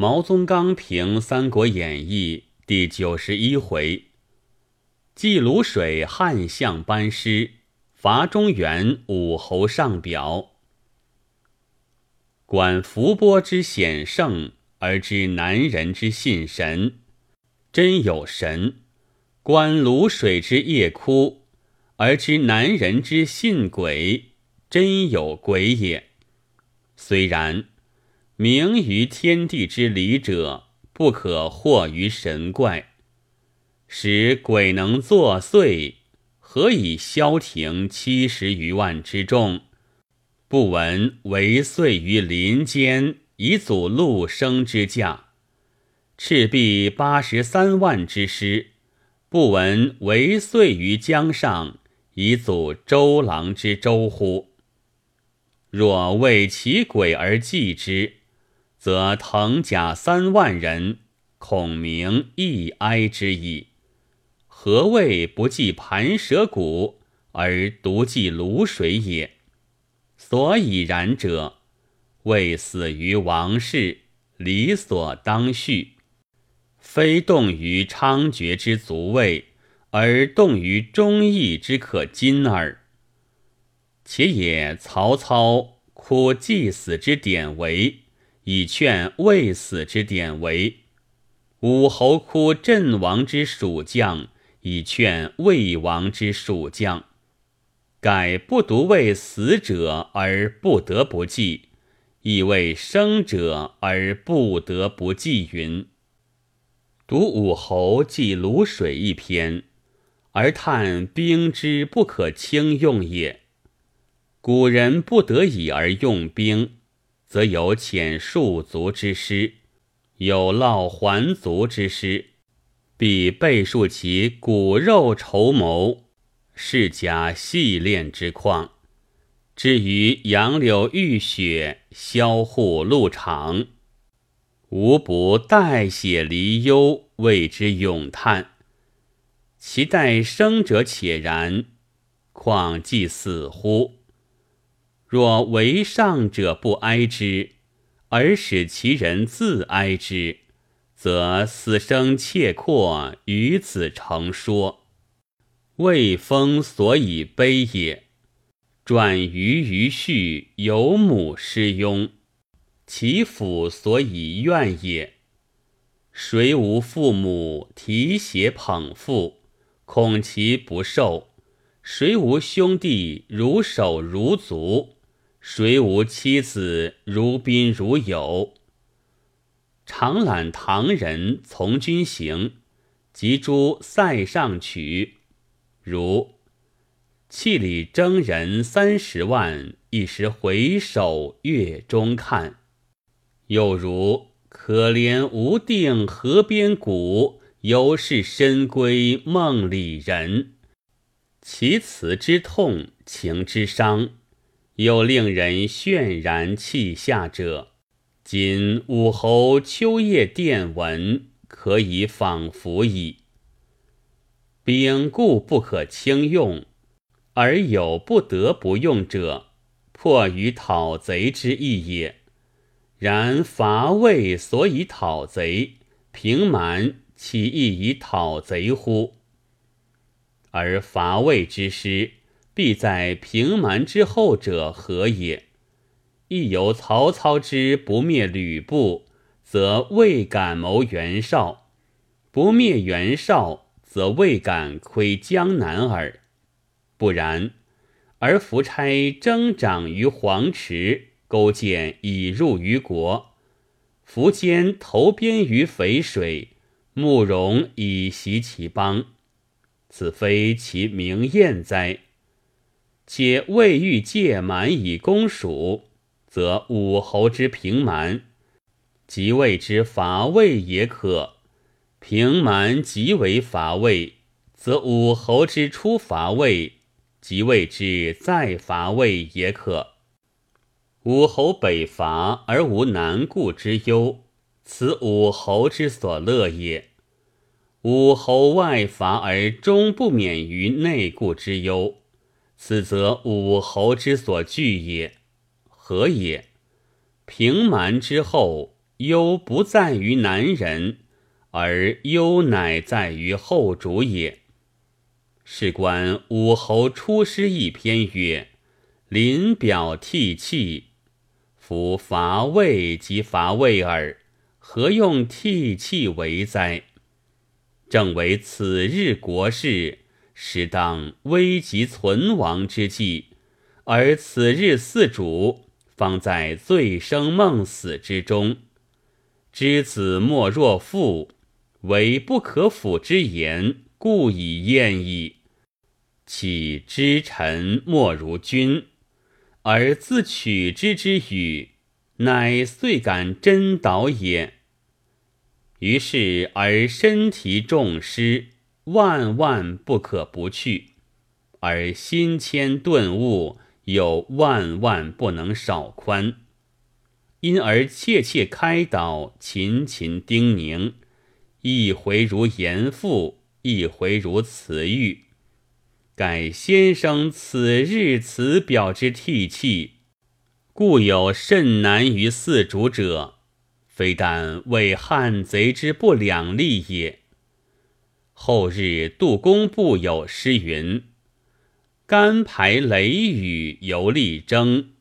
毛宗刚评《三国演义》第九十一回：祭卤水汉相班师，伐中原武侯上表。观伏波之显圣，而知南人之信神，真有神；观卤水之夜哭，而知南人之信鬼，真有鬼也。虽然。明于天地之理者，不可惑于神怪。使鬼能作祟，何以消停七十余万之众？不闻为祟于林间，以阻陆生之驾；赤壁八十三万之师，不闻为祟于江上，以阻周郎之舟乎？若为其鬼而祭之。则藤甲三万人，孔明亦哀之矣。何谓不计盘蛇骨，而独计卤水也？所以然者，为死于王室，理所当续；非动于猖獗之足位，而动于忠义之可矜耳。且也，曹操哭祭死之典韦。以劝未死之典韦，武侯哭阵亡之蜀将，以劝魏亡之蜀将。改不独为死者而不得不祭，亦为生者而不得不祭云。读武侯祭卤水一篇，而叹兵之不可轻用也。古人不得已而用兵。则有遣戍卒之师，有劳还卒之师，必备述其骨肉筹谋，是假细练之况。至于杨柳浴雪，销户路场，无不带血离忧，为之咏叹。其待生者且然，况既死乎？若为上者不哀之，而使其人自哀之，则死生切阔，于此成说。魏风所以悲也。转于于序有母失庸，其父所以怨也。谁无父母提携捧腹，恐其不受？谁无兄弟如手如足？谁无妻子如宾如友？常览唐人从军行，及诸塞上曲，如气里征人三十万，一时回首月中看；又如可怜无定河边骨，犹是深闺梦里人。其词之痛，情之伤。有令人泫然泣下者，今武侯秋夜电文，可以仿佛矣。兵固不可轻用，而有不得不用者，迫于讨贼之意也。然伐魏所以讨贼，平蛮岂亦以讨贼乎？而伐魏之师。必在平蛮之后者何也？亦由曹操之不灭吕布，则未敢谋袁绍；不灭袁绍，则未敢窥江南耳。不然，而夫差征长于黄池，勾践以入于国；苻坚投鞭于淝水，慕容以袭其邦，此非其明验哉？且未欲借蛮以攻蜀，则武侯之平蛮，即谓之伐魏也可；平蛮即为伐魏，则武侯之出伐魏，即谓之再伐魏也可。武侯北伐而无南顾之忧，此武侯之所乐也；武侯外伐而终不免于内顾之忧。此则武侯之所惧也，何也？平蛮之后，忧不在于南人，而忧乃在于后主也。是观武侯出师一篇曰：“临表涕泣，夫伐魏即伐魏耳，何用涕泣为哉？”正为此日国事，实当危急存亡之际，而此日四主方在醉生梦死之中。知子莫若父，为不可辅之言，故以厌矣。岂知臣莫如君，而自取之之语，乃遂敢真导也。于是而身提重师，万万不可不去；而心谦顿悟，又万万不能少宽。因而切切开导，勤勤叮咛，一回如严父，一回如慈玉。盖先生此日此表之涕泣，故有甚难于四主者，非但为汉贼之不两立也。后日杜工部有诗云：“干排雷雨犹力争。”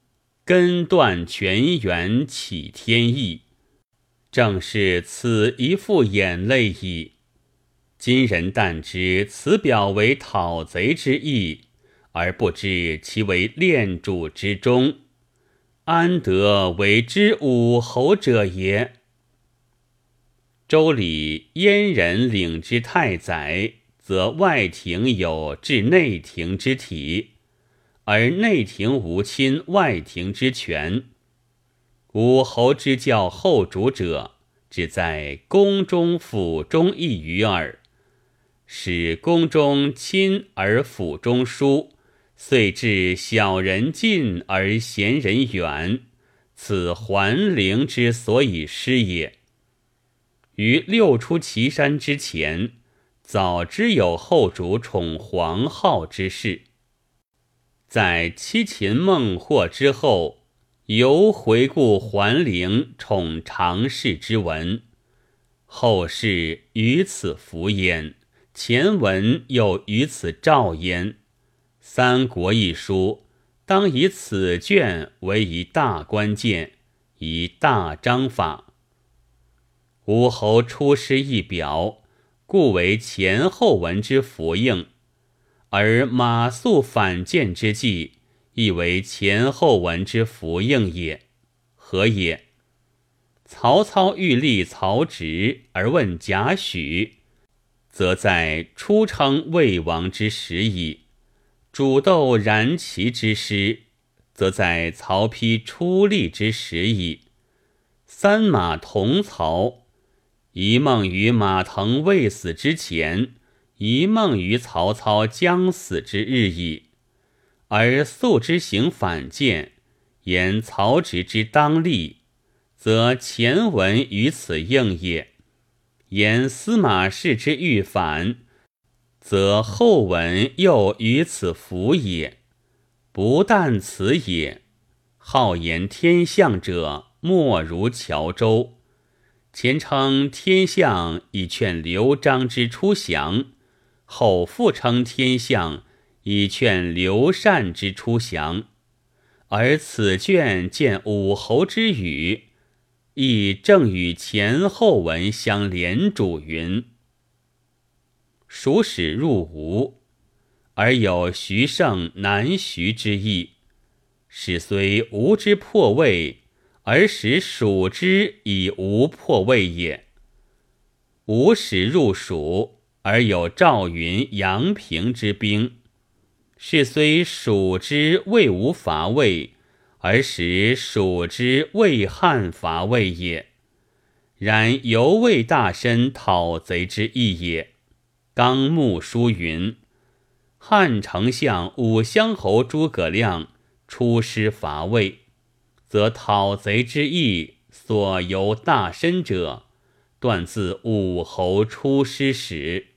根断泉源起天意，正是此一副眼泪矣。今人但知此表为讨贼之意，而不知其为恋主之忠，安得为之武侯者也？周礼燕人领之太宰，则外廷有治内廷之体。而内廷无亲外廷之权，武侯之教后主者，只在宫中府中一隅耳。使宫中亲而府中疏，遂至小人近而贤人远，此桓灵之所以失也。于六出祁山之前，早知有后主宠皇后之事。在七擒孟获之后，犹回顾桓灵宠常氏之文，后世于此伏焉，前文又于此照焉。《三国》一书，当以此卷为一大关键，一大章法。武侯出师一表，故为前后文之符应。而马谡反间之计，亦为前后文之符应也。何也？曹操欲立曹植而问贾诩，则在初称魏王之时矣；煮豆燃萁之师，则在曹丕出立之时矣。三马同曹，一梦于马腾未死之前。一梦于曹操将死之日矣，而素之行反间，言曹植之当立，则前文于此应也；言司马氏之欲反，则后文又于此符也。不但此也，好言天象者，莫如乔州。前称天象以劝刘璋之出降。后复称天象，以劝刘禅之出降，而此卷见武侯之语，亦正与前后文相连。主云：“蜀使入吴，而有徐胜南徐之意。使虽吴之破魏，而使蜀之以吴破魏也。吴使入蜀。”而有赵云、杨平之兵，是虽蜀之魏无伐魏，而使蜀之魏汉伐魏也。然犹未大申讨贼之意也。纲目书云：汉丞相武乡侯诸葛亮出师伐魏，则讨贼之意所由大申者，断自武侯出师始。